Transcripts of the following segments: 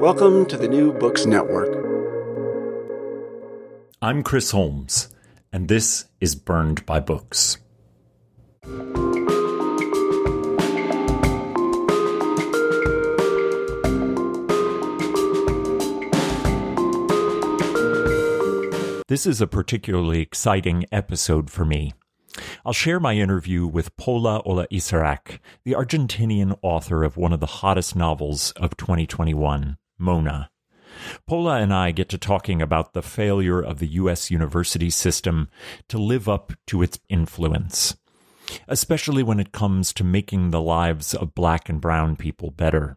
Welcome to the New Books Network. I'm Chris Holmes, and this is Burned by Books. This is a particularly exciting episode for me. I'll share my interview with Pola Oloixarac, the Argentinian author of one of the hottest novels of 2021, Mona. Pola and I get to talking about the failure of the U.S. university system to live up to its influence, especially when it comes to making the lives of black and brown people better.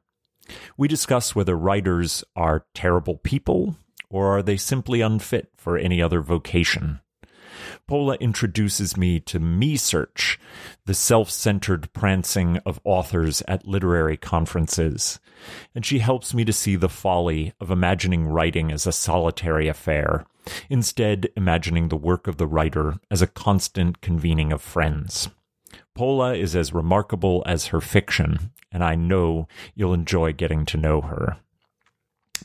We discuss whether writers are terrible people or are they simply unfit for any other vocation. Pola introduces me to Me Search, the self centered prancing of authors at literary conferences, and she helps me to see the folly of imagining writing as a solitary affair, instead, imagining the work of the writer as a constant convening of friends. Pola is as remarkable as her fiction, and I know you'll enjoy getting to know her.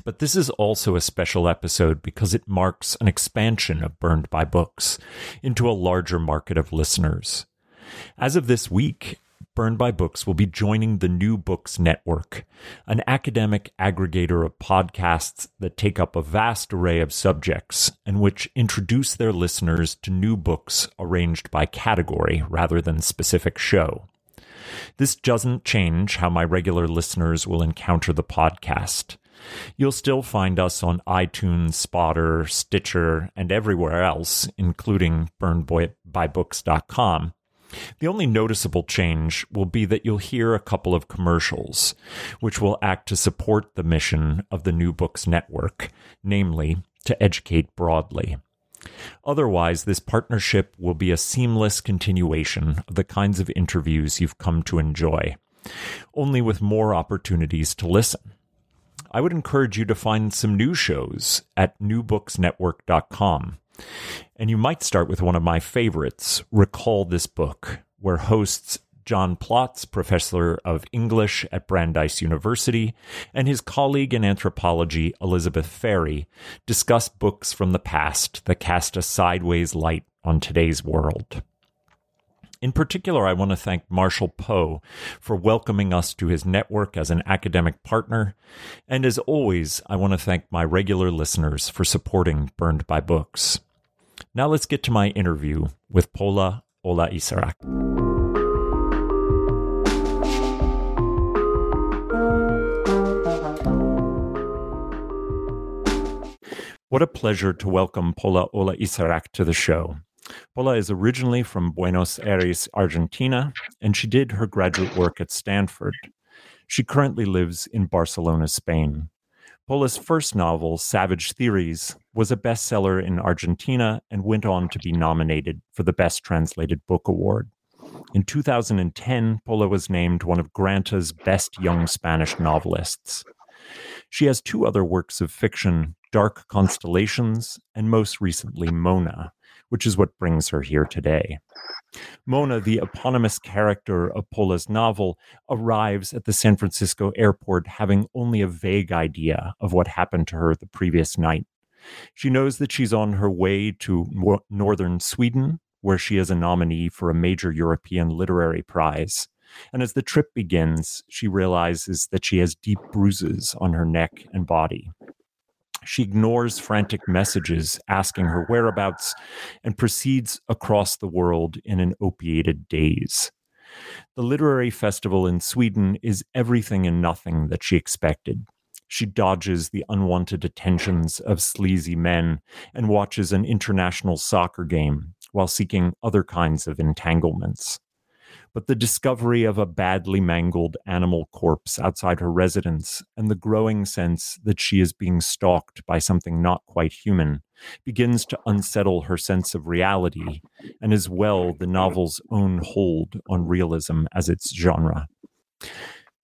But this is also a special episode because it marks an expansion of Burned by Books into a larger market of listeners. As of this week, Burned by Books will be joining the New Books Network, an academic aggregator of podcasts that take up a vast array of subjects and which introduce their listeners to new books arranged by category rather than specific show. This doesn't change how my regular listeners will encounter the podcast. You'll still find us on iTunes, Spotify, Stitcher, and everywhere else, including burnedbybooks.com. The only noticeable change will be that you'll hear a couple of commercials, which will act to support the mission of the New Books Network, namely, to educate broadly. Otherwise, this partnership will be a seamless continuation of the kinds of interviews you've come to enjoy, only with more opportunities to listen. I would encourage you to find some new shows at newbooksnetwork.com. And you might start with one of my favorites, Recall This Book, where hosts John Plotz, professor of English at Brandeis University, and his colleague in anthropology, Elizabeth Ferry, discuss books from the past that cast a sideways light on today's world. In particular, I want to thank Marshall Poe for welcoming us to his network as an academic partner. And as always, I want to thank my regular listeners for supporting Burned by Books. Now let's get to my interview with Pola Oloixarac. What a pleasure to welcome Pola Oloixarac to the show. Pola is originally from Buenos Aires, Argentina, and she did her graduate work at Stanford. She currently lives in Barcelona, Spain. Pola's first novel, Savage Theories, was a bestseller in Argentina and went on to be nominated for the Best Translated Book Award. In 2010, Pola was named one of Granta's best young Spanish novelists. She has two other works of fiction Dark Constellations and most recently Mona, which is what brings her here today. Mona, the eponymous character of Pola's novel, arrives at the San Francisco airport having only a vague idea of what happened to her the previous night. She knows that she's on her way to northern Sweden, where she is a nominee for a major European literary prize. And as the trip begins, she realizes that she has deep bruises on her neck and body. She ignores frantic messages asking her whereabouts and proceeds across the world in an opiated daze. The literary festival in Sweden is everything and nothing that she expected. She dodges the unwanted attentions of sleazy men and watches an international soccer game while seeking other kinds of entanglements but the discovery of a badly mangled animal corpse outside her residence and the growing sense that she is being stalked by something not quite human begins to unsettle her sense of reality and as well the novel's own hold on realism as its genre.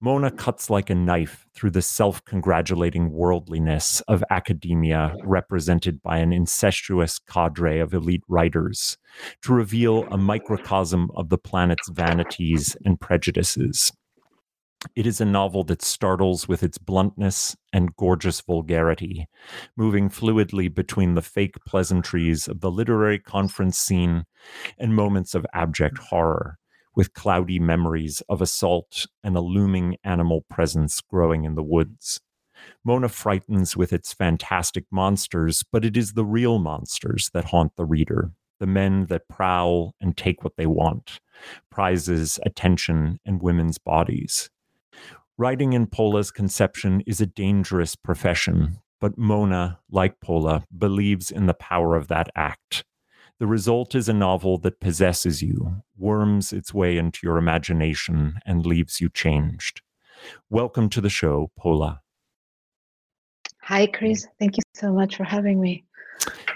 Mona cuts like a knife through the self congratulating worldliness of academia, represented by an incestuous cadre of elite writers, to reveal a microcosm of the planet's vanities and prejudices. It is a novel that startles with its bluntness and gorgeous vulgarity, moving fluidly between the fake pleasantries of the literary conference scene and moments of abject horror with cloudy memories of assault and a looming animal presence growing in the woods. Mona frightens with its fantastic monsters, but it is the real monsters that haunt the reader, the men that prowl and take what they want prizes, attention, and women's bodies. Writing in Pola's conception is a dangerous profession, but Mona, like Pola, believes in the power of that act the result is a novel that possesses you, worms its way into your imagination, and leaves you changed. Welcome to the show, Pola. Hi, Chris. Thank you so much for having me.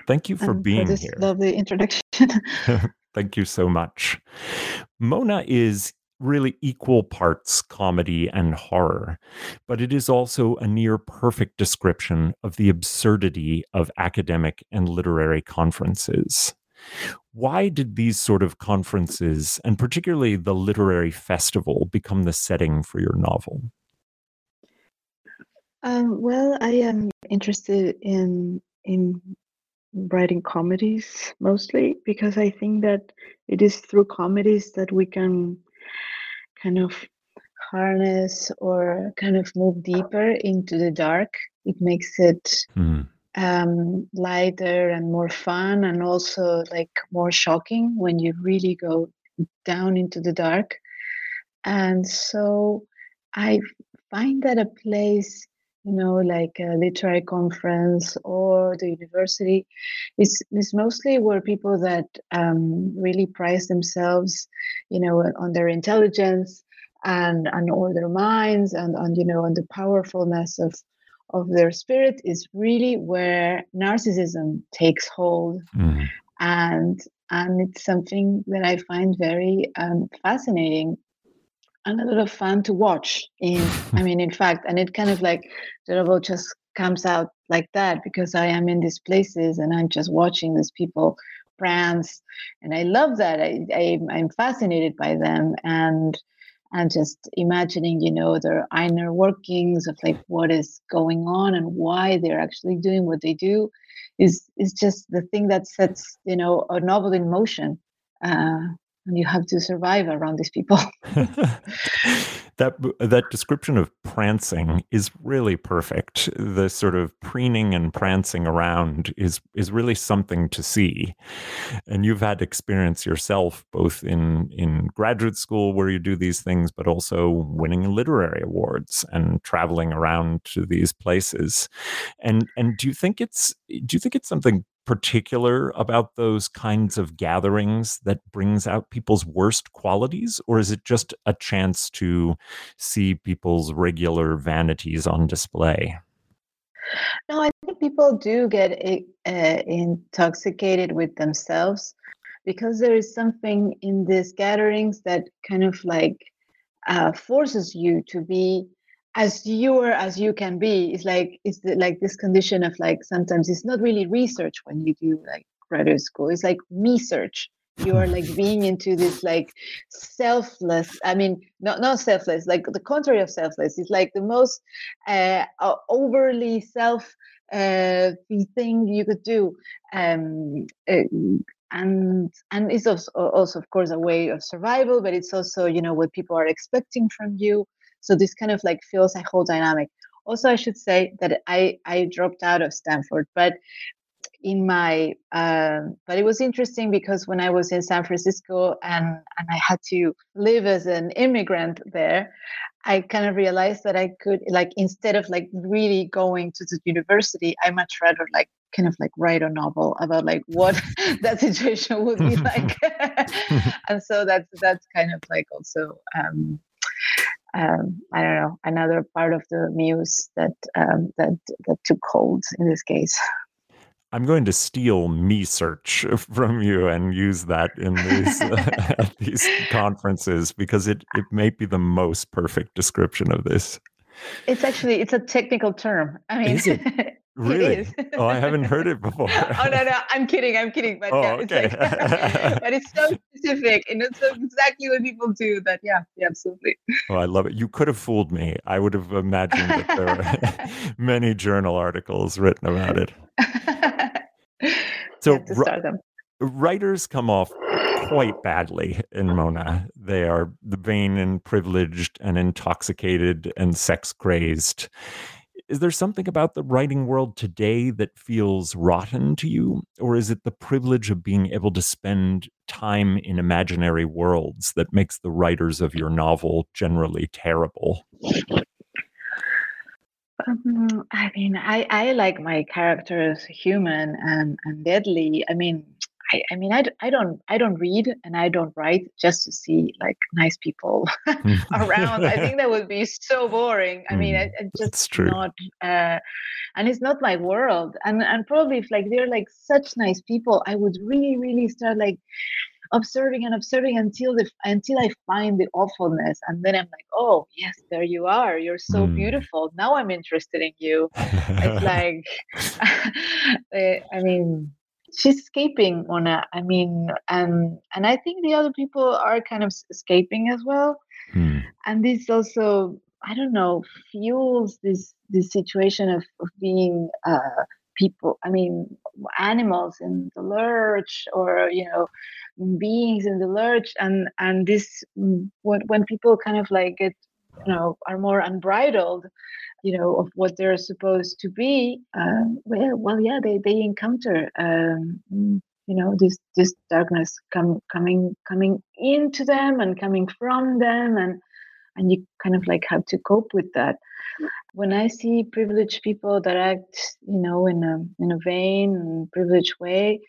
Thank you for and being for this here. Lovely introduction. Thank you so much. Mona is really equal parts comedy and horror, but it is also a near perfect description of the absurdity of academic and literary conferences. Why did these sort of conferences, and particularly the literary festival, become the setting for your novel? Um, well, I am interested in in writing comedies mostly because I think that it is through comedies that we can kind of harness or kind of move deeper into the dark. It makes it mm um, lighter and more fun, and also like more shocking when you really go down into the dark. And so I find that a place, you know, like a literary conference or the university, is is mostly where people that um, really prize themselves, you know, on their intelligence and and all their minds and on you know on the powerfulness of of their spirit is really where narcissism takes hold. Mm. and and it's something that i find very um, fascinating and a lot of fun to watch in i mean in fact and it kind of like the novel just comes out like that because i am in these places and i'm just watching these people prance. And i love that. I, I i'm fascinated by them. And and just imagining, you know, their inner workings of like what is going on and why they're actually doing what they do is is just the thing that sets, you know, a novel in motion. Uh, and you have to survive around these people. that that description of prancing is really perfect. The sort of preening and prancing around is is really something to see. And you've had experience yourself both in in graduate school where you do these things but also winning literary awards and traveling around to these places. And and do you think it's do you think it's something particular about those kinds of gatherings that brings out people's worst qualities or is it just a chance to see people's regular vanities on display? No i think people do get uh, intoxicated with themselves because there is something in these gatherings that kind of like uh, forces you to be as pure as you can be. It's like it's the, like this condition of like sometimes it's not really research when you do like graduate school. It's like me search you are like being into this like selfless i mean not not selfless like the contrary of selfless it's like the most uh, overly self uh, thing you could do um, uh, and and it's also, also of course a way of survival but it's also you know what people are expecting from you so this kind of like feels a whole dynamic. Also i should say that i i dropped out of stanford but in my um, but it was interesting because when i was in san francisco and and i had to live as an immigrant there i kind of realized that i could like instead of like really going to the university i much rather like kind of like write a novel about like what that situation would be like and so that's that's kind of like also um, um, I don't know another part of the muse that um, that that took hold in this case. I'm going to steal me search from you and use that in these uh, these conferences because it it may be the most perfect description of this. It's actually it's a technical term. I mean, is it? Really? oh, I haven't heard it before. oh no, no, I'm kidding. I'm kidding. But oh, yeah, okay. it's like, but it's so specific and it's exactly what people do. That yeah, yeah, absolutely. Oh, I love it. You could have fooled me. I would have imagined that there were many journal articles written about it. So writers come off quite badly in Mona. They are vain and privileged and intoxicated and sex crazed. Is there something about the writing world today that feels rotten to you? Or is it the privilege of being able to spend time in imaginary worlds that makes the writers of your novel generally terrible? Um, I mean, I, I like my characters human and, and deadly. I mean, I, I mean, I, I don't I don't read and I don't write just to see like nice people around. I think that would be so boring. I mean, I, I just true. not, uh, and it's not my world. And and probably if like they're like such nice people, I would really really start like observing and observing until the until I find the awfulness, and then I'm like, oh yes, there you are. You're so mm. beautiful. Now I'm interested in you. it's like, eh, I mean, she's escaping Mona. I mean, and and I think the other people are kind of escaping as well. Mm. And this also, I don't know, fuels this this situation of of being. Uh, people i mean animals in the lurch or you know beings in the lurch and and this mm, when, when people kind of like get you know are more unbridled you know of what they're supposed to be uh, well well yeah they they encounter um, mm, you know this this darkness come coming coming into them and coming from them and and you kind of like have to cope with that when i see privileged people that act you know in a in a vain and privileged way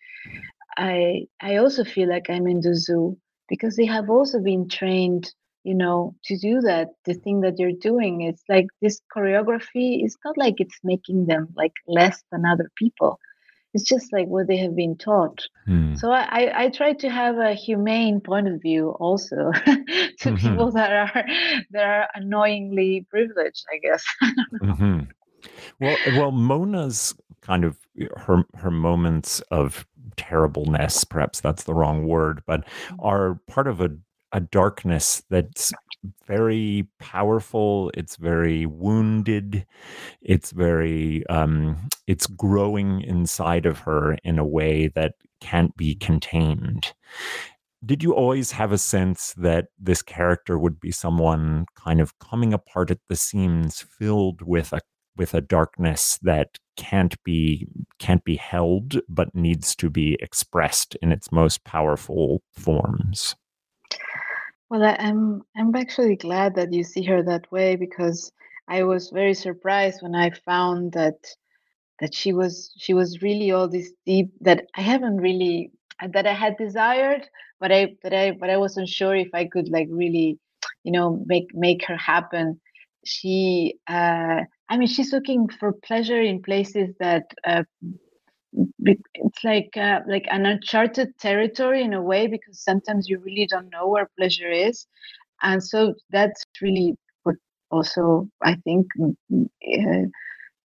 i i also feel like i'm in the zoo because they have also been trained you know to do that. The thing that you're doing is like this choreography is not like it's making them like less than other people it's just like what they have been taught. Hmm. So I, I try to have a humane point of view also to mm-hmm. people that are that are annoyingly privileged, I guess. mm-hmm. Well, well, Mona's kind of her her moments of terribleness, perhaps that's the wrong word, but mm-hmm. are part of a a darkness that's very powerful it's very wounded it's very um it's growing inside of her in a way that can't be contained. Did you always have a sense that this character would be someone kind of coming apart at the seams filled with a with a darkness that can't be can't be held but needs to be expressed in its most powerful forms well, I'm I'm actually glad that you see her that way because I was very surprised when I found that that she was she was really all this deep that I haven't really that I had desired, but I but I but I wasn't sure if I could like really, you know, make make her happen. She, uh, I mean, she's looking for pleasure in places that uh, it's like uh, like an uncharted territory in a way because sometimes you really don't know where pleasure is. And so that's really what also i think uh,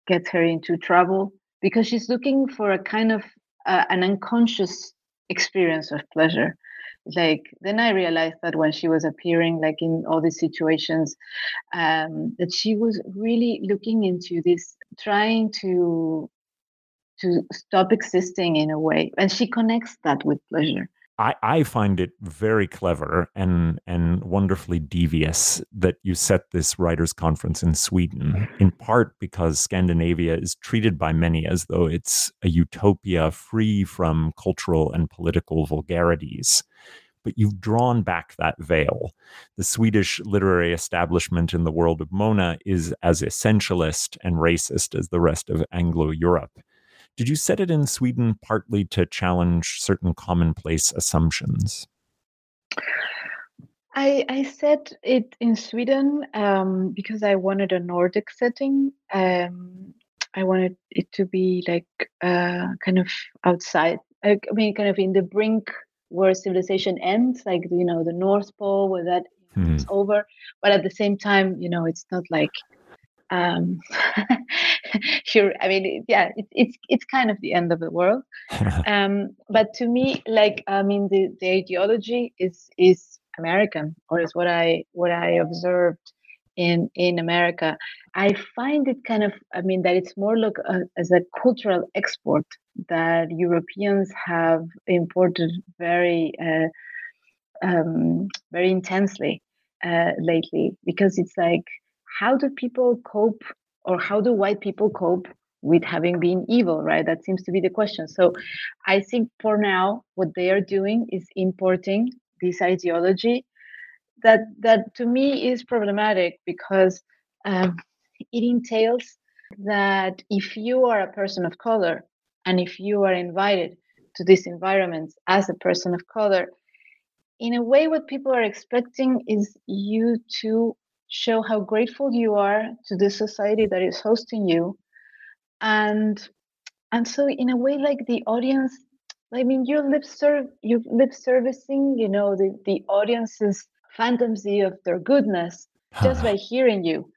gets her into trouble because she's looking for a kind of uh, an unconscious experience of pleasure. Like then i realized that when she was appearing like in all these situations um, that she was really looking into this trying to to stop existing in a way and she connects that with pleasure I, I find it very clever and and wonderfully devious that you set this writers conference in Sweden in part because Scandinavia is treated by many as though it's a utopia free from cultural and political vulgarities but you've drawn back that veil. The Swedish literary establishment in the world of Mona is as essentialist and racist as the rest of Anglo Europe. Did you set it in Sweden partly to challenge certain commonplace assumptions? I, I set it in Sweden um, because I wanted a Nordic setting. Um, I wanted it to be like uh, kind of outside. I, I mean, kind of in the brink where civilization ends, like you know the North Pole, where that hmm. is over. But at the same time, you know, it's not like um, sure i mean yeah it, it's it's kind of the end of the world. Um, but to me like i mean the, the ideology is is american or is what i what i observed in in america. I find it kind of i mean that it's more like a, as a cultural export that Europeans have imported very, uh, um, very intensely uh, lately because it's like, how do people cope, or how do white people cope with having been evil, right? That seems to be the question. So I think for now, what they are doing is importing this ideology that that to me is problematic because um, it entails that if you are a person of color and if you are invited to these environments as a person of color, in a way, what people are expecting is you to show how grateful you are to the society that is hosting you. And and so in a way like the audience I mean you're lip serve you lip servicing, you know, the, the audience's fantasy of their goodness just by hearing you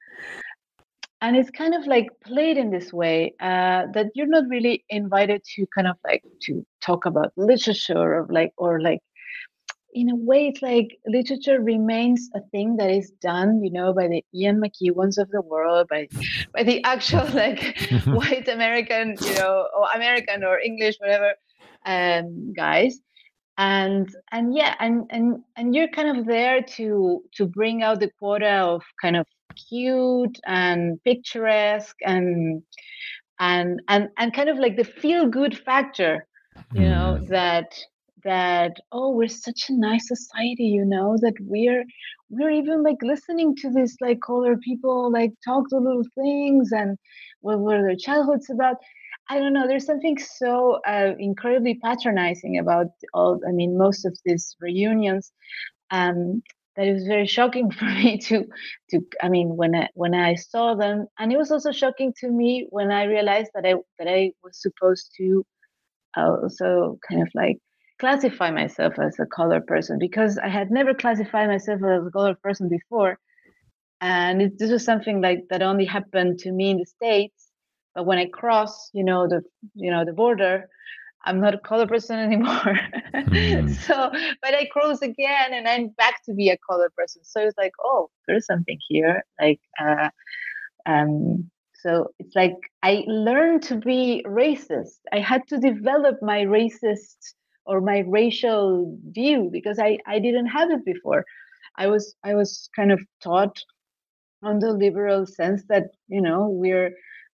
and it's kind of like played in this way uh, that you're not really invited to kind of like to talk about literature or like or like in a way it's like literature remains a thing that is done you know by the ian mcewans of the world by by the actual like white american you know or american or english whatever um, guys and and yeah and and and you're kind of there to to bring out the quota of kind of cute and picturesque and and and and kind of like the feel good factor you know mm. that that oh we're such a nice society you know that we're we're even like listening to this like older people like talk the little things and what were their childhoods about. I don't know there's something so uh, incredibly patronizing about all i mean most of these reunions um that it was very shocking for me to to i mean when i when i saw them. And it was also shocking to me when i realized that i that i was supposed to also kind of like classify myself as a color person because i had never classified myself as a color person before and it, this was something like that only happened to me in the states but when i cross you know the you know the border I'm not a color person anymore. Mm. so, but I cross again and I'm back to be a color person. So it's like, oh, there's something here. Like, uh, um, so it's like I learned to be racist. I had to develop my racist or my racial view because I, I didn't have it before. I was I was kind of taught on the liberal sense that you know we're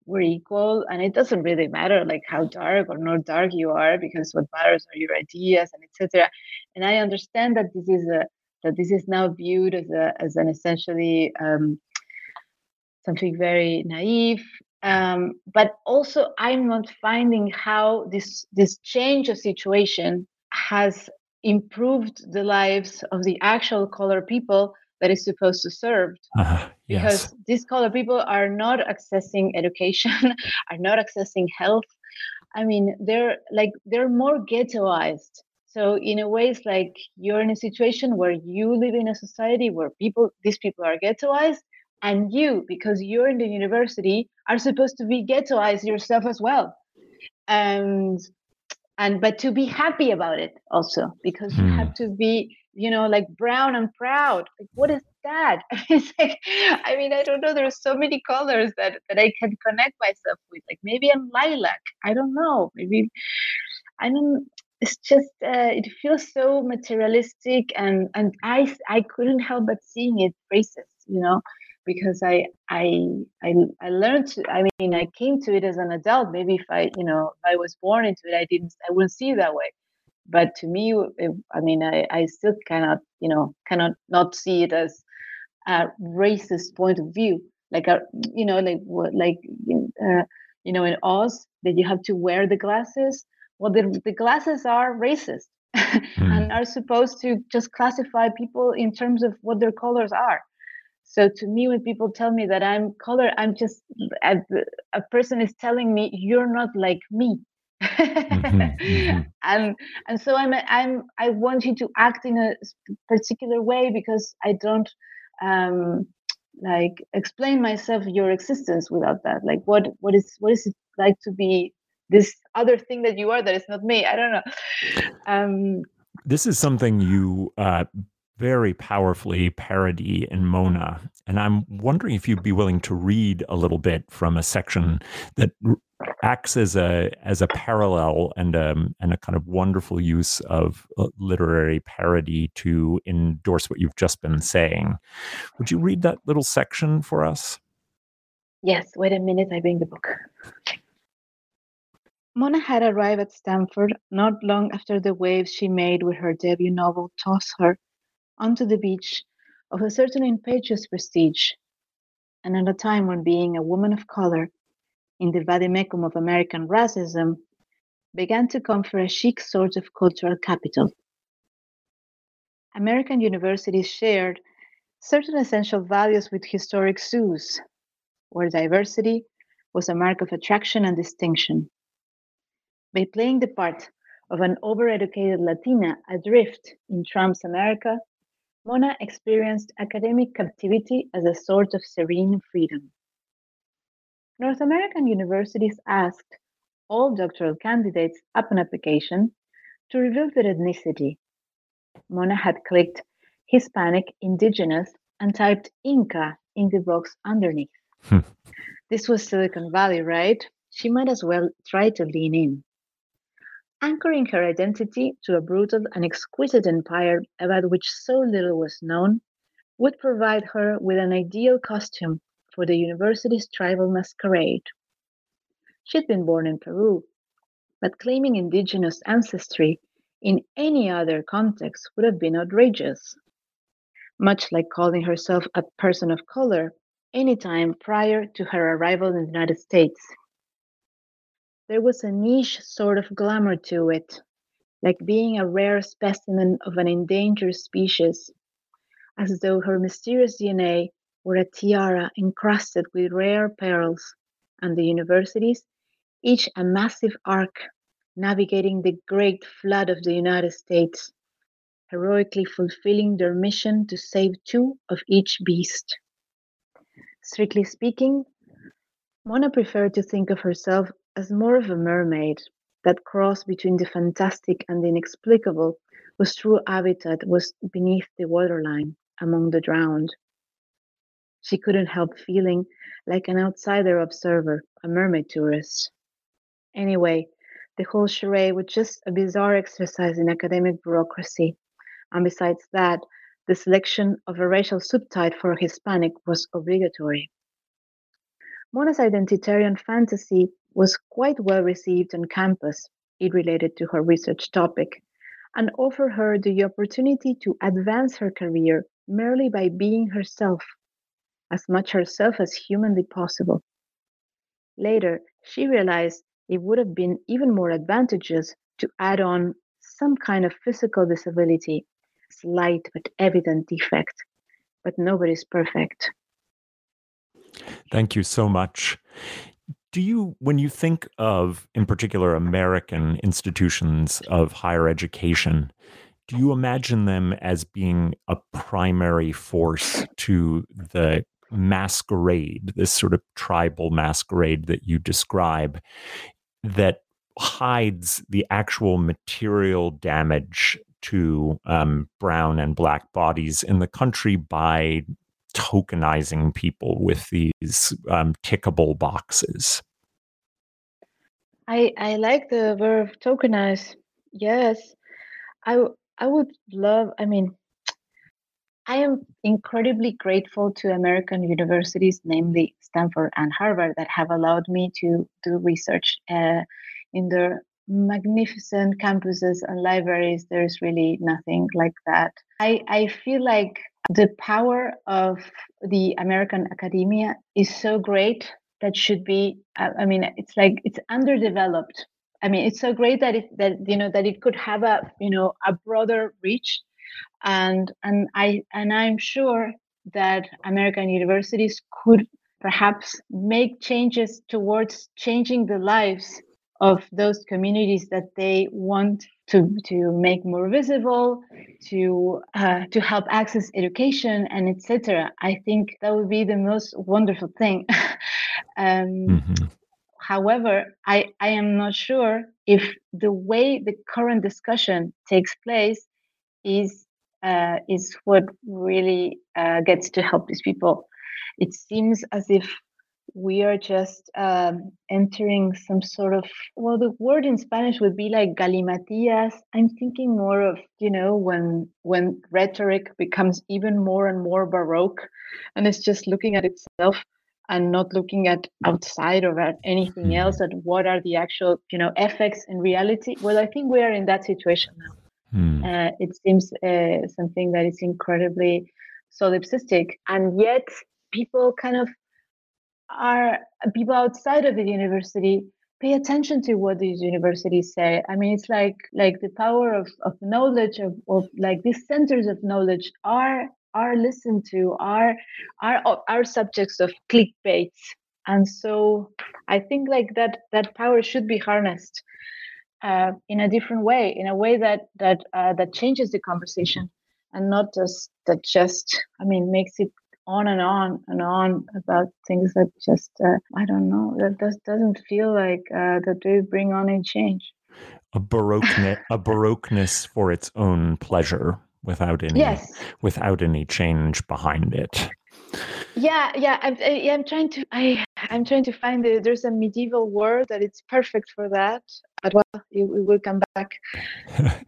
we're equal and it doesn't really matter like how dark or not dark you are because what matters are your ideas and etc and i understand that this is a that this is now viewed as a as an essentially um, something very naive um, but also i'm not finding how this this change of situation has improved the lives of the actual color people that is supposed to serve uh, yes. because these color people are not accessing education are not accessing health I mean, they're like they're more ghettoized. So in a way, it's like you're in a situation where you live in a society where people, these people are ghettoized, and you, because you're in the university, are supposed to be ghettoized yourself as well. And and but to be happy about it also because you have hmm. to be you know like brown and proud. Like what is that? It's like i mean i don't know there's so many colors that that i can connect myself with. Like maybe i'm lilac. I don't know. Maybe i don't it's just uh, it feels so materialistic and and i i couldn't help but seeing it racist you know because I I I I learned to, I mean I came to it as an adult. Maybe if I you know if I was born into it I didn't I wouldn't see it that way. But to me it, I mean I I still cannot you know cannot not see it as a racist point of view. Like a you know like what like uh, you know in Oz that you have to wear the glasses. Well the, the glasses are racist mm. and are supposed to just classify people in terms of what their colors are so to me, when people tell me that I'm color, I'm just a, a person is telling me you're not like me. mm-hmm, mm-hmm. and and so I'm I'm I want you to act in a particular way because I don't um like explain myself your existence without that. Like what what is what is it like to be this other thing that you are that is not me? I don't know. Um, this is something you uh, very powerfully parody in Mona. And I'm wondering if you'd be willing to read a little bit from a section that acts as a as a parallel and um and a kind of wonderful use of uh, literary parody to endorse what you've just been saying. Would you read that little section for us? Yes, wait a minute, I bring the book. Mona had arrived at Stanford not long after the waves she made with her debut novel tossed her onto the beach of a certain impetuous prestige, and at a time when being a woman of color in the vademecum of American racism began to confer a chic sort of cultural capital. American universities shared certain essential values with historic zoos, where diversity was a mark of attraction and distinction. By playing the part of an overeducated Latina adrift in Trump's America, Mona experienced academic captivity as a sort of serene freedom. North American universities asked all doctoral candidates upon application to reveal their ethnicity. Mona had clicked Hispanic, Indigenous, and typed Inca in the box underneath. Hmm. This was Silicon Valley, right? She might as well try to lean in anchoring her identity to a brutal and exquisite empire about which so little was known, would provide her with an ideal costume for the university's tribal masquerade. She'd been born in Peru, but claiming indigenous ancestry in any other context would have been outrageous. Much like calling herself a person of color any time prior to her arrival in the United States. There was a niche sort of glamour to it, like being a rare specimen of an endangered species, as though her mysterious DNA were a tiara encrusted with rare pearls, and the universities, each a massive ark navigating the great flood of the United States, heroically fulfilling their mission to save two of each beast. Strictly speaking, Mona preferred to think of herself as more of a mermaid, that cross between the fantastic and the inexplicable, whose true habitat was beneath the waterline, among the drowned. She couldn't help feeling like an outsider observer, a mermaid tourist. Anyway, the whole charade was just a bizarre exercise in academic bureaucracy. And besides that, the selection of a racial subtype for Hispanic was obligatory. Mona's identitarian fantasy was quite well received on campus. It related to her research topic and offered her the opportunity to advance her career merely by being herself, as much herself as humanly possible. Later, she realized it would have been even more advantageous to add on some kind of physical disability, slight but evident defect. But nobody's perfect. Thank you so much do you, when you think of, in particular, American institutions of higher education, do you imagine them as being a primary force to the masquerade, this sort of tribal masquerade that you describe, that hides the actual material damage to um, brown and black bodies in the country by tokenizing people with these um, tickable boxes. I I like the verb tokenize. Yes, I I would love. I mean, I am incredibly grateful to American universities, namely Stanford and Harvard, that have allowed me to do research uh, in their magnificent campuses and libraries. There's really nothing like that. I, I feel like the power of the American academia is so great that should be, I mean, it's like it's underdeveloped. I mean, it's so great that it, that, you know, that it could have a, you know, a broader reach. And, and I, and I'm sure that American universities could perhaps make changes towards changing the lives of those communities that they want to, to make more visible, to uh, to help access education and etc. I think that would be the most wonderful thing. um, mm-hmm. However, I, I am not sure if the way the current discussion takes place is uh, is what really uh, gets to help these people. It seems as if we are just um, entering some sort of well the word in spanish would be like galimatias i'm thinking more of you know when when rhetoric becomes even more and more baroque and it's just looking at itself and not looking at outside or at anything mm-hmm. else at what are the actual you know effects in reality well i think we are in that situation now mm. uh, it seems uh, something that is incredibly solipsistic and yet people kind of are people outside of the university pay attention to what these universities say i mean it's like like the power of, of knowledge of, of like these centers of knowledge are are listened to are are are subjects of clickbaits and so i think like that that power should be harnessed uh, in a different way in a way that that uh, that changes the conversation and not just that just i mean makes it on and on and on about things that just uh, I don't know that does, doesn't feel like uh, that they bring on a change. A baroqueness, a baroqueness for its own pleasure, without any yes. without any change behind it. Yeah, yeah. I'm, I'm trying to I I'm trying to find the, there's a medieval word that it's perfect for that. But well, it, it will come back.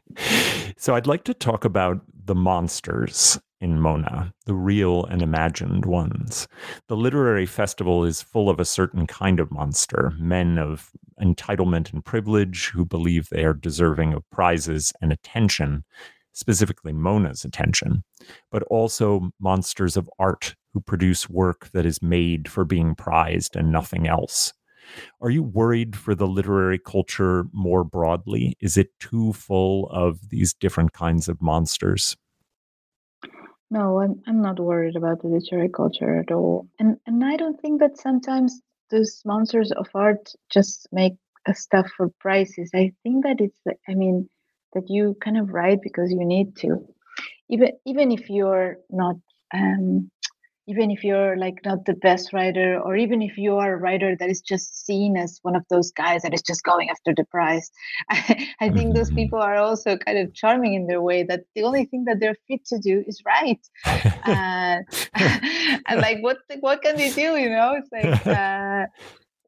so I'd like to talk about the monsters in Mona, the real and imagined ones. The literary festival is full of a certain kind of monster, men of entitlement and privilege who believe they are deserving of prizes and attention, specifically Mona's attention, but also monsters of art who produce work that is made for being prized and nothing else. Are you worried for the literary culture more broadly? Is it too full of these different kinds of monsters? No, I'm I'm not worried about the literary culture at all. And and I don't think that sometimes those monsters of art just make stuff for prices. I think that it's I mean that you kind of write because you need to. Even even if you're not um even if you're like not the best writer or even if you are a writer that is just seen as one of those guys that is just going after the prize i, I think those mm-hmm. people are also kind of charming in their way that the only thing that they're fit to do is write uh, and like what what can they do you know it's like uh,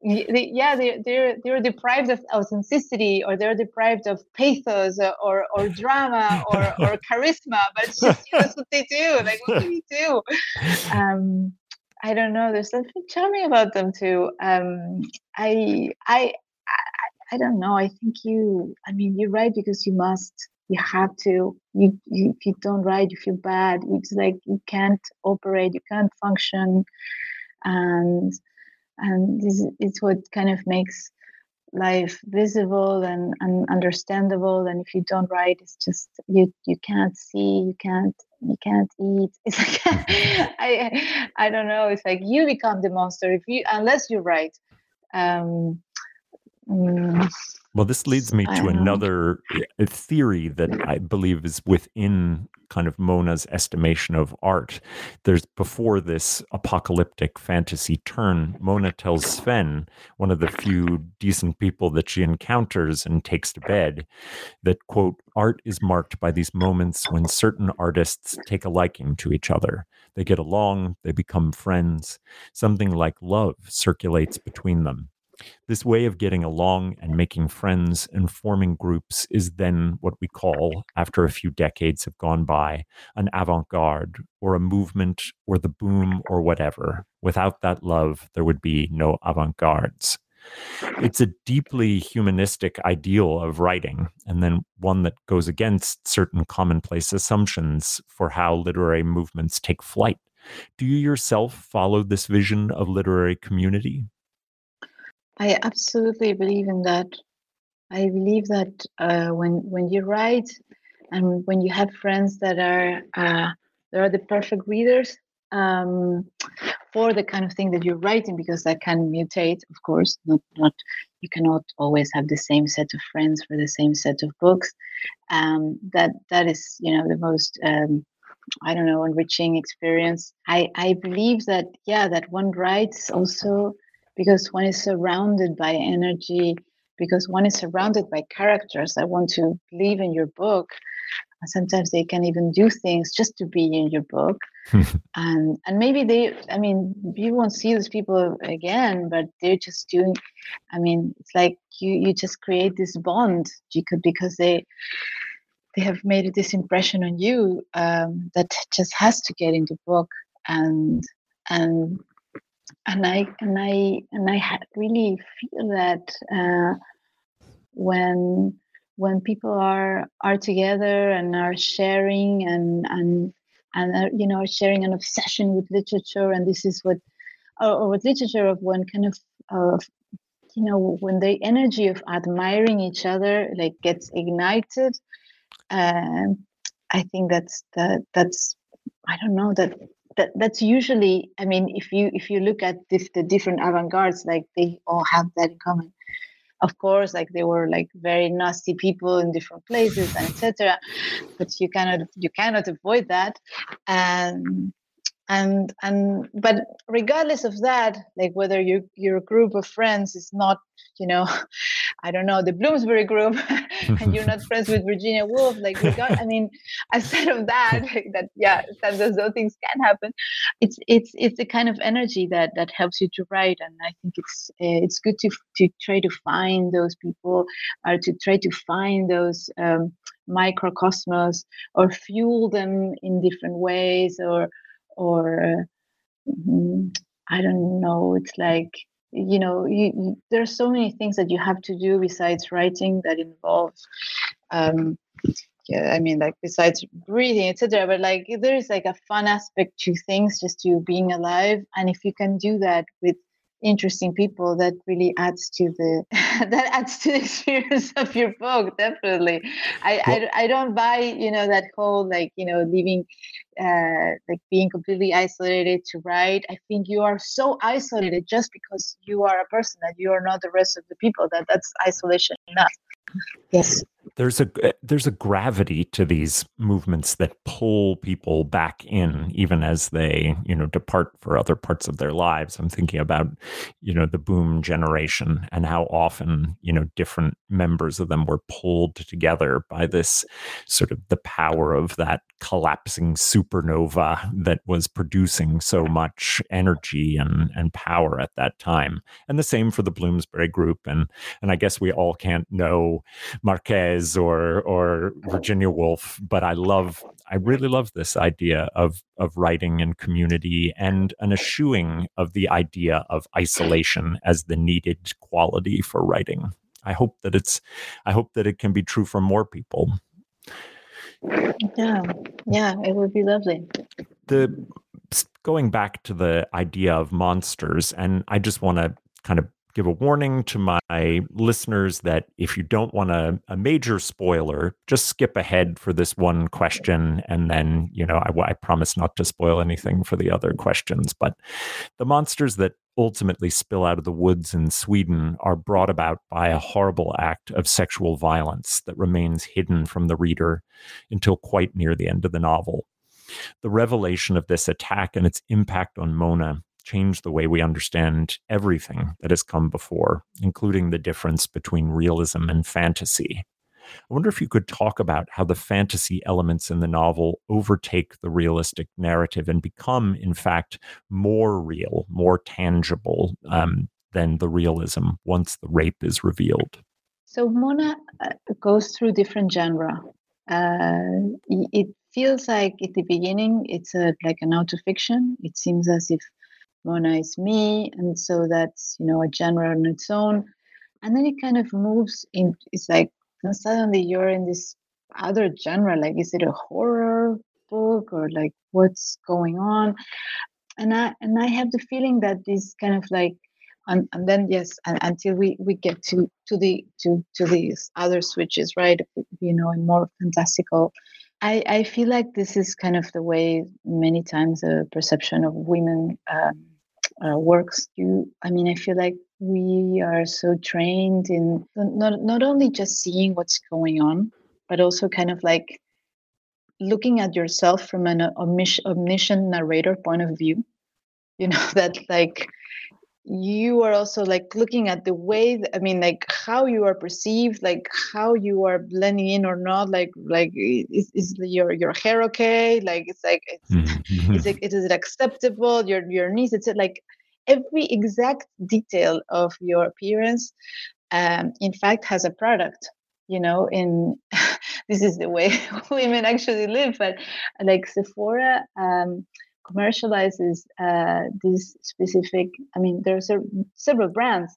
they, yeah, they, they're they're deprived of authenticity, or they're deprived of pathos, or or, drama, or or charisma. But it's just that's what they do. Like, what do we do? Um, I don't know. There's something charming about them too. Um, I, I I I don't know. I think you. I mean, you write because you must. You have to. You, you if you don't write, you feel bad. It's like you can't operate. You can't function, and and this is what kind of makes life visible and, and understandable and if you don't write it's just you you can't see you can't you can't eat. It's like i i don't know it's like you become the monster if you unless you write. Um, mm, well, this leads me to another uh, theory that I believe is within kind of Mona's estimation of art. There's before this apocalyptic fantasy turn, Mona tells Sven, one of the few decent people that she encounters and takes to bed, that, quote, art is marked by these moments when certain artists take a liking to each other. They get along, they become friends. Something like love circulates between them. This way of getting along and making friends and forming groups is then what we call, after a few decades have gone by, an avant garde or a movement or the boom or whatever. Without that love, there would be no avant gardes. It's a deeply humanistic ideal of writing, and then one that goes against certain commonplace assumptions for how literary movements take flight. Do you yourself follow this vision of literary community? I absolutely believe in that. I believe that uh, when when you write and when you have friends that are uh, that are the perfect readers um, for the kind of thing that you're writing, because that can mutate, of course. Not not you cannot always have the same set of friends for the same set of books. Um, that that is you know the most um, I don't know enriching experience. I I believe that yeah that one writes also because one is surrounded by energy, because one is surrounded by characters that want to live in your book. Sometimes they can even do things just to be in your book. and and maybe they I mean, you won't see those people again, but they're just doing I mean, it's like you you just create this bond, you could because they they have made this impression on you um, that just has to get in the book and and and I and I and I really feel that uh, when when people are are together and are sharing and and and are, you know sharing an obsession with literature and this is what or, or with literature of one kind of of you know when the energy of admiring each other like gets ignited um, I think that's that that's I don't know that that that's usually i mean if you if you look at this, the different avant-gardes like they all have that in common. Of course like they were like very nasty people in different places and etc but you cannot you cannot avoid that. And and and but regardless of that like whether you your group of friends is not you know i don't know the bloomsbury group and you're not friends with virginia woolf like regard, i mean aside of that like that yeah sometimes those things can happen it's it's it's the kind of energy that that helps you to write and i think it's uh, it's good to to try to find those people or to try to find those um, microcosmos or fuel them in different ways or or mm, I don't know. It's like you know, you, there are so many things that you have to do besides writing that involves. Um, yeah, I mean, like besides breathing, etc. But like, there is like a fun aspect to things, just to being alive, and if you can do that with interesting people that really adds to the that adds to the experience of your book definitely. I, well, I i don't buy you know that whole like you know leaving uh like being completely isolated to write. I think you are so isolated just because you are a person that you are not the rest of the people that that's isolation enough. Yes there's a eh, there's a gravity to these movements that pull people back in even as they you know depart for other parts of their lives. I'm thinking about you know the boom generation and how often you know different members of them were pulled together by this sort of the power of that collapsing supernova that was producing so much energy and and power at that time. And the same for the bloomsbury group and and i guess we all can't know marquez or or Virginia Woolf, but I love I really love this idea of of writing and community and an eschewing of the idea of isolation as the needed quality for writing. I hope that it's I hope that it can be true for more people. Yeah, yeah, it would be lovely. The going back to the idea of monsters, and I just want to kind of give a warning to my listeners that if you don't want a, a major spoiler, just skip ahead for this one question. And then, you know, I, I promise not to spoil anything for the other questions. But the monsters that ultimately spill out of the woods in Sweden are brought about by a horrible act of sexual violence that remains hidden from the reader until quite near the end of the novel. The revelation of this attack and its impact on Mona change the way we understand everything that has come before, including the difference between realism and fantasy. I wonder if you could talk about how the fantasy elements in the novel overtake the realistic narrative and become, in fact, more real, more tangible um, than the realism once the rape is revealed. So Mona uh, goes through different genre. Uh, it feels like at the beginning it's a, like an autofiction. It seems as if Mona is me, and so that's you know a genre on its own. And then it kind of moves in. It's like suddenly you're in this other genre. Like, is it a horror book or like what's going on? And I and I have the feeling that this kind of like and, and then yes and, until we we get to to the to to these other switches right you know and more fantastical i i feel like this is kind of the way many times the perception of women um, uh, works you i mean i feel like we are so trained in not, not only just seeing what's going on but also kind of like looking at yourself from an omniscient narrator point of view. You know that like you are also like looking at the way i mean like how you are perceived like how you are blending in or not like like is, is your your hair okay like it's like it's, mm-hmm. is it is it acceptable your your knees it's like every exact detail of your appearance um, in fact has a product you know in this is the way women actually live but like sephora um, commercializes uh, this specific i mean there are several brands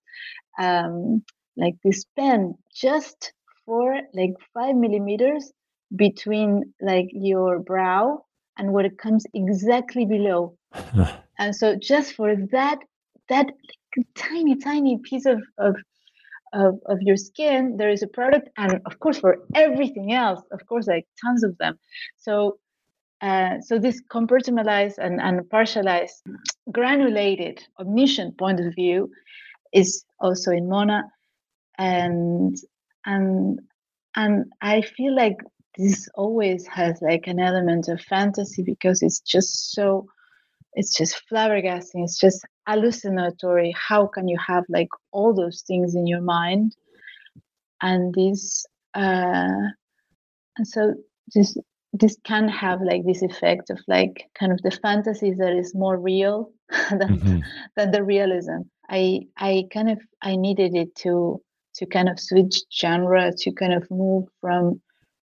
um, like this pen just for like five millimeters between like your brow and what it comes exactly below. And so just for that that tiny tiny piece of, of of, of your skin there is a product and of course for everything else of course like tons of them. So uh, so this compartmentalized and, and partialized, granulated, omniscient point of view is also in Mona, and and and I feel like this always has like an element of fantasy because it's just so it's just flabbergasting. It's just hallucinatory. How can you have like all those things in your mind? And this uh and so this this can have like this effect of like kind of the fantasy that is more real than, mm-hmm. than the realism i i kind of i needed it to to kind of switch genre to kind of move from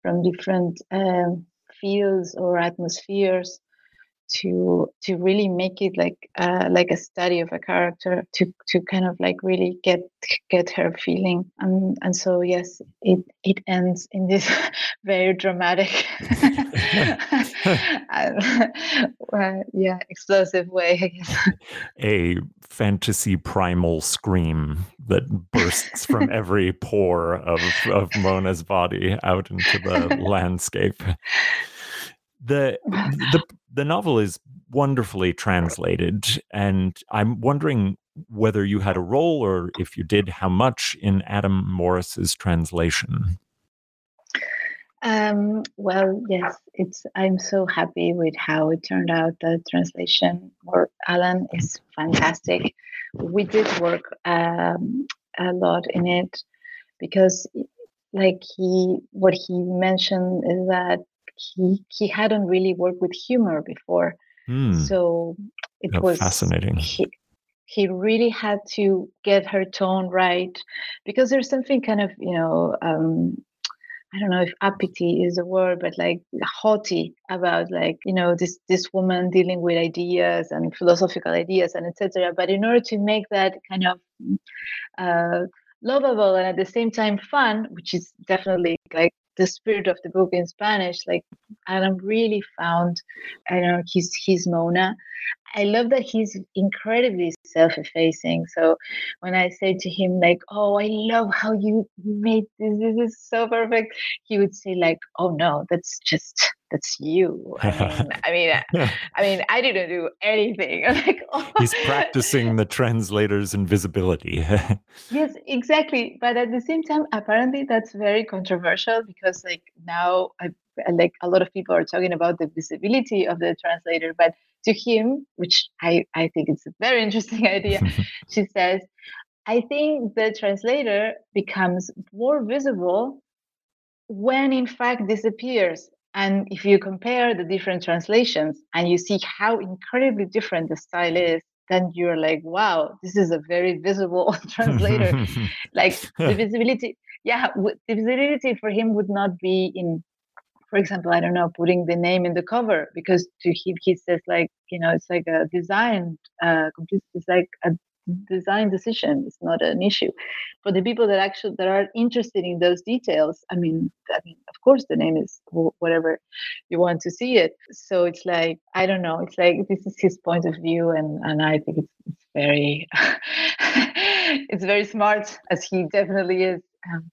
from different um, fields or atmospheres to to really make it like uh, like a study of a character to to kind of like really get get her feeling and and so yes it it ends in this very dramatic uh, yeah explosive way I guess. a fantasy primal scream that bursts from every pore of of Mona's body out into the landscape the the the novel is wonderfully translated, and I'm wondering whether you had a role or if you did, how much in Adam Morris's translation. Um, well, yes, it's. I'm so happy with how it turned out. The translation or Alan is fantastic. We did work um, a lot in it because, like he, what he mentioned is that he he hadn't really worked with humor before mm. so it was fascinating he, he really had to get her tone right because there's something kind of you know um, I don't know if uppity is the word, but like haughty about like you know this this woman dealing with ideas and philosophical ideas and etc. But in order to make that kind of uh, lovable and at the same time fun, which is definitely like the spirit of the book in Spanish, like Adam really found, I don't know, his his Mona, I love that he's incredibly self-effacing. So when I say to him like, "Oh, I love how you made this. This is so perfect," he would say like, "Oh no, that's just that's you." I mean, I mean, I mean, I didn't do anything. like, oh. he's practicing the translator's invisibility. yes, exactly. But at the same time, apparently that's very controversial because like now I like a lot of people are talking about the visibility of the translator, but to him, which I, I think it's a very interesting idea, she says, I think the translator becomes more visible when in fact disappears. And if you compare the different translations and you see how incredibly different the style is, then you're like, wow, this is a very visible translator. like the visibility, yeah, the visibility for him would not be in for example, I don't know, putting the name in the cover because to him he says like, you know, it's like a design, uh, it's like a design decision. It's not an issue. For the people that actually that are interested in those details, I mean, I mean, of course, the name is whatever you want to see it. So it's like I don't know. It's like this is his point of view, and and I think it's, it's very, it's very smart as he definitely is. Um,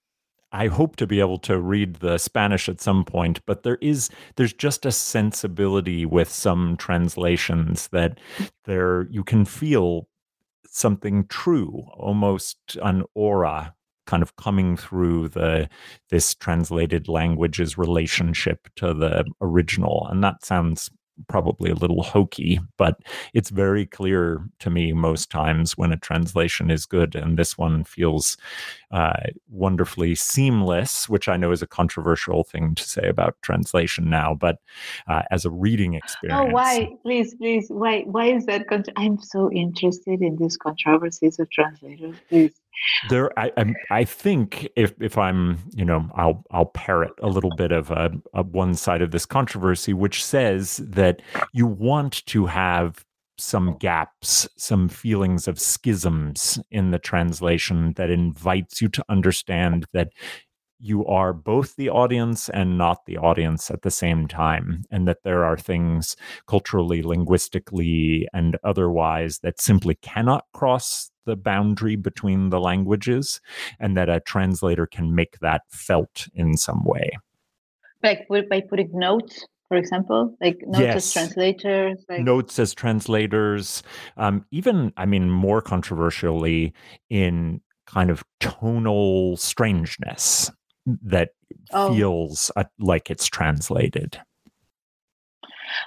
I hope to be able to read the Spanish at some point, but there is there's just a sensibility with some translations that there you can feel something true, almost an aura kind of coming through the this translated language's relationship to the original. And that sounds probably a little hokey, but it's very clear to me most times when a translation is good. And this one feels uh, wonderfully seamless, which I know is a controversial thing to say about translation now, but uh, as a reading experience. Oh, why? Please, please, why? Why is that? Con- I'm so interested in these controversies of translators. Please there I, I, I think if if i'm you know i'll i'll parrot a little bit of a, a one side of this controversy which says that you want to have some gaps some feelings of schisms in the translation that invites you to understand that you are both the audience and not the audience at the same time, and that there are things culturally, linguistically, and otherwise that simply cannot cross the boundary between the languages, and that a translator can make that felt in some way. Like by putting notes for example like notes yes. as translators like... notes as translators um, even i mean more controversially in kind of tonal strangeness that oh. feels uh, like it's translated.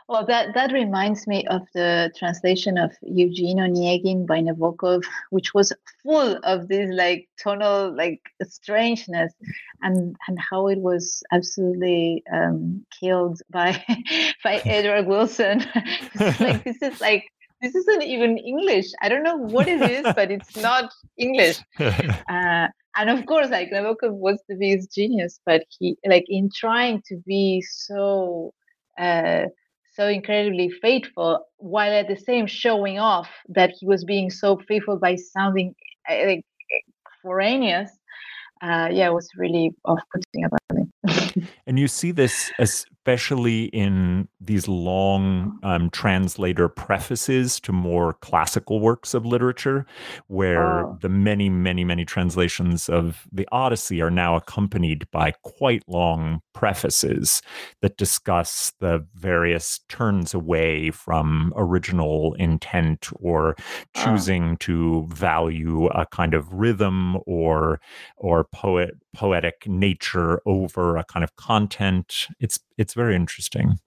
Well, that, that reminds me of the translation of Eugene Onegin by Nabokov, which was full of this like tonal like strangeness, and and how it was absolutely um, killed by by Edward Wilson. like this is like this isn't even English. I don't know what it is, but it's not English. Uh, and of course, like Nabokov was the biggest genius, but he, like, in trying to be so, uh, so incredibly faithful, while at the same showing off that he was being so faithful by sounding uh, like foreign. Uh, yeah, it was really off-putting about me. and you see this especially in these long um, translator prefaces to more classical works of literature, where oh. the many, many, many translations of the Odyssey are now accompanied by quite long prefaces that discuss the various turns away from original intent or ah. choosing oh. to value a kind of rhythm or or poet poetic nature over a kind of content. It's it's very interesting.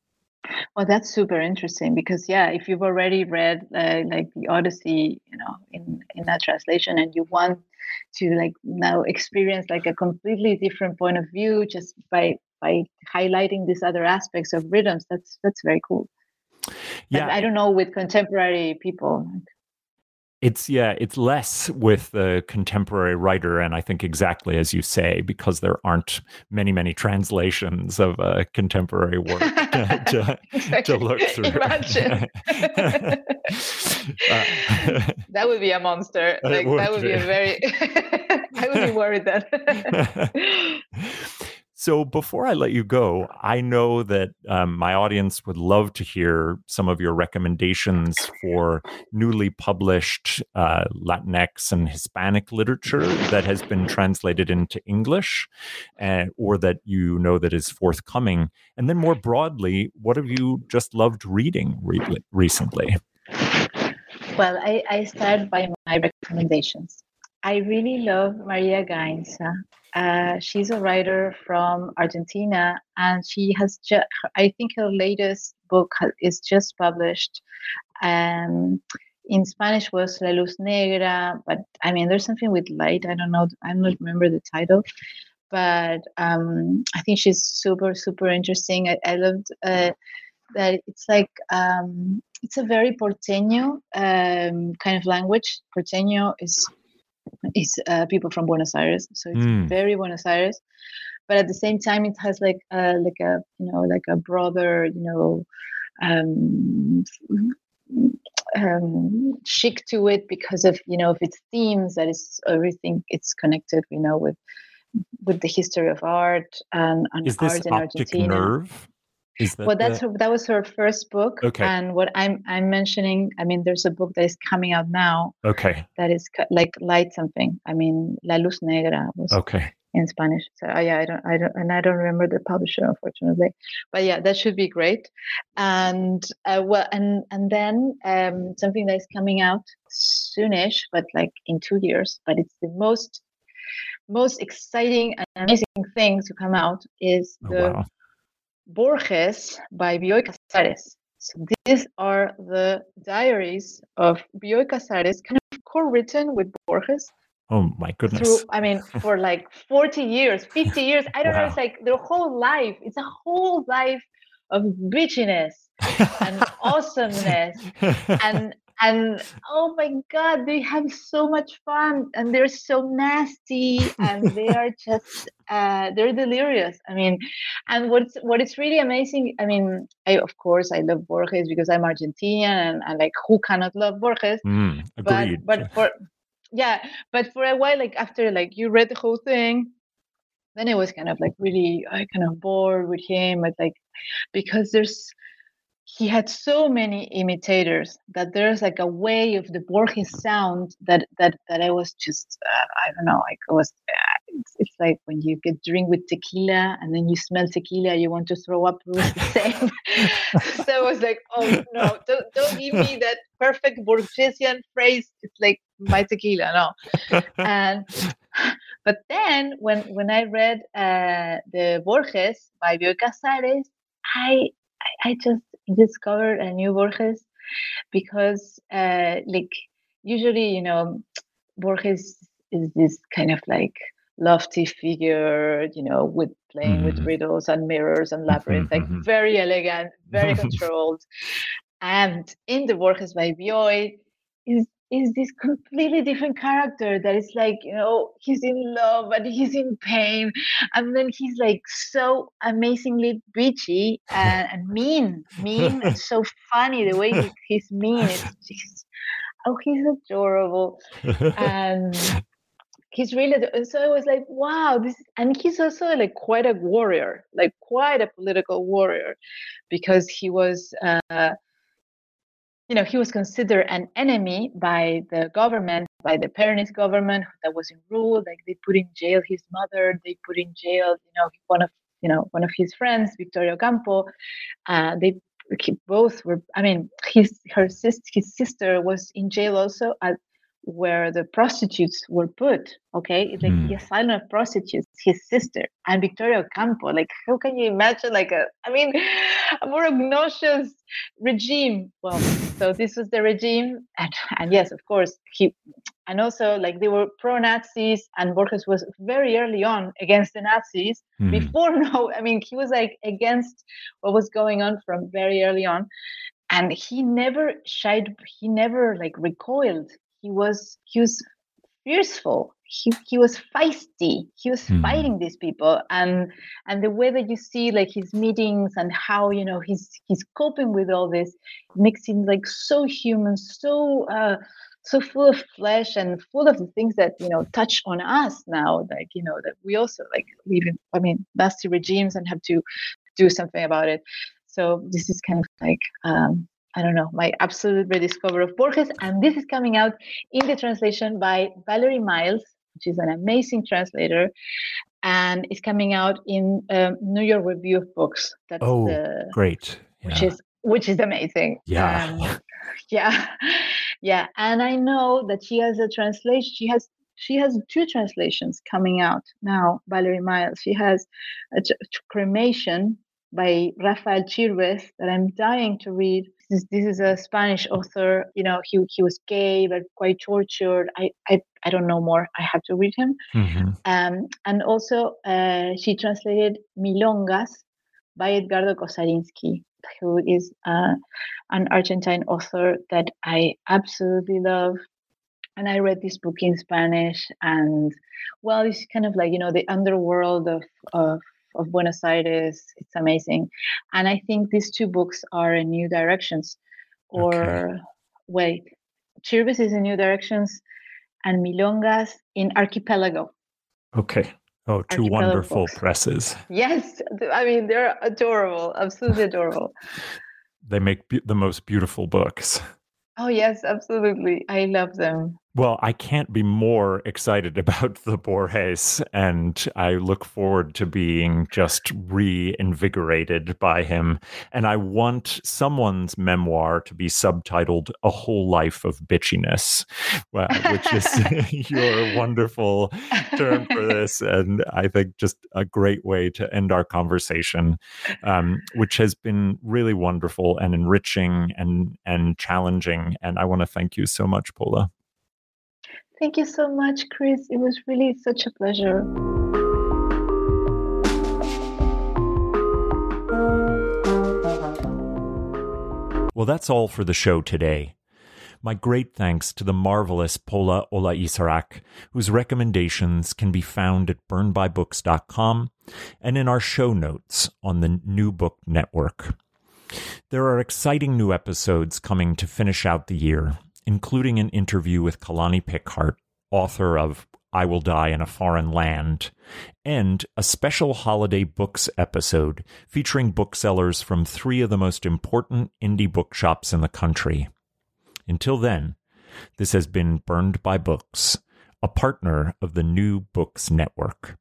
Well, that's super interesting because yeah, if you've already read uh, like the Odyssey, you know, in in that translation, and you want to like now experience like a completely different point of view just by by highlighting these other aspects of rhythms, that's that's very cool. Yeah, but I don't know with contemporary people. It's yeah, it's less with the contemporary writer, and I think exactly as you say, because there aren't many many translations of a contemporary work to, to, to look through. Imagine. uh, that would be a monster. Like would that would be, be a very. I would be worried then. So before I let you go, I know that um, my audience would love to hear some of your recommendations for newly published uh, Latinx and Hispanic literature that has been translated into English, uh, or that you know that is forthcoming. And then more broadly, what have you just loved reading re- recently? Well, I, I start by my recommendations. I really love Maria Gainza. Uh, she's a writer from Argentina, and she has just, I think her latest book is just published. Um, in Spanish was La Luz Negra, but I mean, there's something with light. I don't know. I don't remember the title, but um, I think she's super, super interesting. I, I loved uh, that it's like um, it's a very porteño um, kind of language. Porteño is is uh, people from Buenos Aires, so it's mm. very Buenos Aires. But at the same time, it has like a, like a you know like a broader you know um, um, chic to it because of you know of its themes that is everything it's connected you know with with the history of art and, and is art in Argentina. Nerve? That well, that's the... her, that was her first book. Okay. And what I'm I'm mentioning, I mean, there's a book that is coming out now. Okay. That is like light something. I mean, La Luz Negra was. Okay. In Spanish, so uh, yeah, I don't, I don't, and I don't remember the publisher, unfortunately. But yeah, that should be great. And uh, well, and and then um, something that is coming out soonish, but like in two years. But it's the most most exciting and amazing thing to come out is oh, the wow. Borges by Bioy Casares. So these are the diaries of Bioy Casares, kind of co-written with Borges. Oh my goodness! Through, I mean, for like forty years, fifty years. I don't wow. know. It's like their whole life. It's a whole life of bitchiness and awesomeness and and oh my god they have so much fun and they're so nasty and they are just uh, they're delirious. I mean and what's what is really amazing i mean I, of course i love borges because i'm argentinian and, and like who cannot love borges? Mm, but but for yeah but for a while like after like you read the whole thing then it was kind of like really I kind of bored with him but like because there's he had so many imitators that there's like a way of the Borges sound that that that I was just uh, I don't know like it was uh, it's, it's, like when you get drink with tequila and then you smell tequila you want to throw up it was the same. So I was like oh no don't don't give me that perfect Borgesian phrase it's like my tequila no. And but then when when I read uh, the Borges by Bioy Casares I I just discovered a new Borges because, uh, like, usually, you know, Borges is this kind of like lofty figure, you know, with playing mm-hmm. with riddles and mirrors and labyrinths, like mm-hmm. very elegant, very controlled. and in the Borges by Bioy is is this completely different character that is like you know he's in love but he's in pain and then he's like so amazingly bitchy and, and mean mean and so funny the way he, he's mean it's just oh he's adorable. And he's really and so i was like wow this and he's also like quite a warrior like quite a political warrior because he was uh you know, he was considered an enemy by the government, by the Peronist government that was in rule. Like they put in jail his mother, they put in jail, you know, one of you know one of his friends, Victoria Ocampo. Uh, they both were. I mean, his her sister, his sister was in jail also at where the prostitutes were put. Okay, it's like mm. the asylum of prostitutes, his sister and Victoria Ocampo. Like, how can you imagine like a? I mean, a more obnoxious regime. Well, so this was the regime, and, and yes, of course, he, and also like they were pro-Nazis, and Borges was very early on against the Nazis. Mm. Before no, I mean, he was like against what was going on from very early on and he never shied he never like recoiled he was he was fearful he, he was feisty. He was mm. fighting these people and and the way that you see like his meetings and how you know he's he's coping with all this makes him like so human so uh so full of flesh and full of the things that you know touch on us now like you know that we also like live in i mean nasty regimes and have to do something about it. So this is kind of like um, I don't know, my absolute rediscover of Borges. And this is coming out in the translation by Valerie Miles, which is an amazing translator. And it's coming out in um, New York Review of Books. That's oh, the, great. Yeah. Which is which is amazing. Yeah. Um, yeah. Yeah. And I know that she has a translation. She has she has two translations coming out now, Valerie Miles. She has a cremation by Rafael Chirbes that I'm dying to read. This, this is a Spanish author. You know, he he was gay but quite tortured. I I, I don't know more. I have to read him. Mm-hmm. Um, and also, uh, she translated Milongas by Edgardo Cozarinsky, who is uh, an Argentine author that I absolutely love. And I read this book in Spanish, and well, it's kind of like you know the underworld of of of Buenos Aires. It's amazing. And I think these two books are in new directions. Or okay. wait, Chirbes is in new directions and Milongas in Archipelago. Okay. Oh, two Archipelago wonderful books. presses. Yes. I mean, they're adorable, absolutely adorable. they make be- the most beautiful books. Oh, yes, absolutely. I love them. Well, I can't be more excited about the Borges, and I look forward to being just reinvigorated by him. And I want someone's memoir to be subtitled "A Whole Life of Bitchiness," which is your wonderful term for this, and I think just a great way to end our conversation, um, which has been really wonderful and enriching and and challenging. And I want to thank you so much, Pola. Thank you so much, Chris. It was really such a pleasure. Well, that's all for the show today. My great thanks to the marvelous Pola Oloixarac, whose recommendations can be found at burnedbybooks.com and in our show notes on the New Book Network. There are exciting new episodes coming to finish out the year, including an interview with Kalani Pickhart, author of I Will Die in a Foreign Land, and a special holiday books episode featuring booksellers from three of the most important indie bookshops in the country. Until then, this has been Burned by Books, a partner of the New Books Network.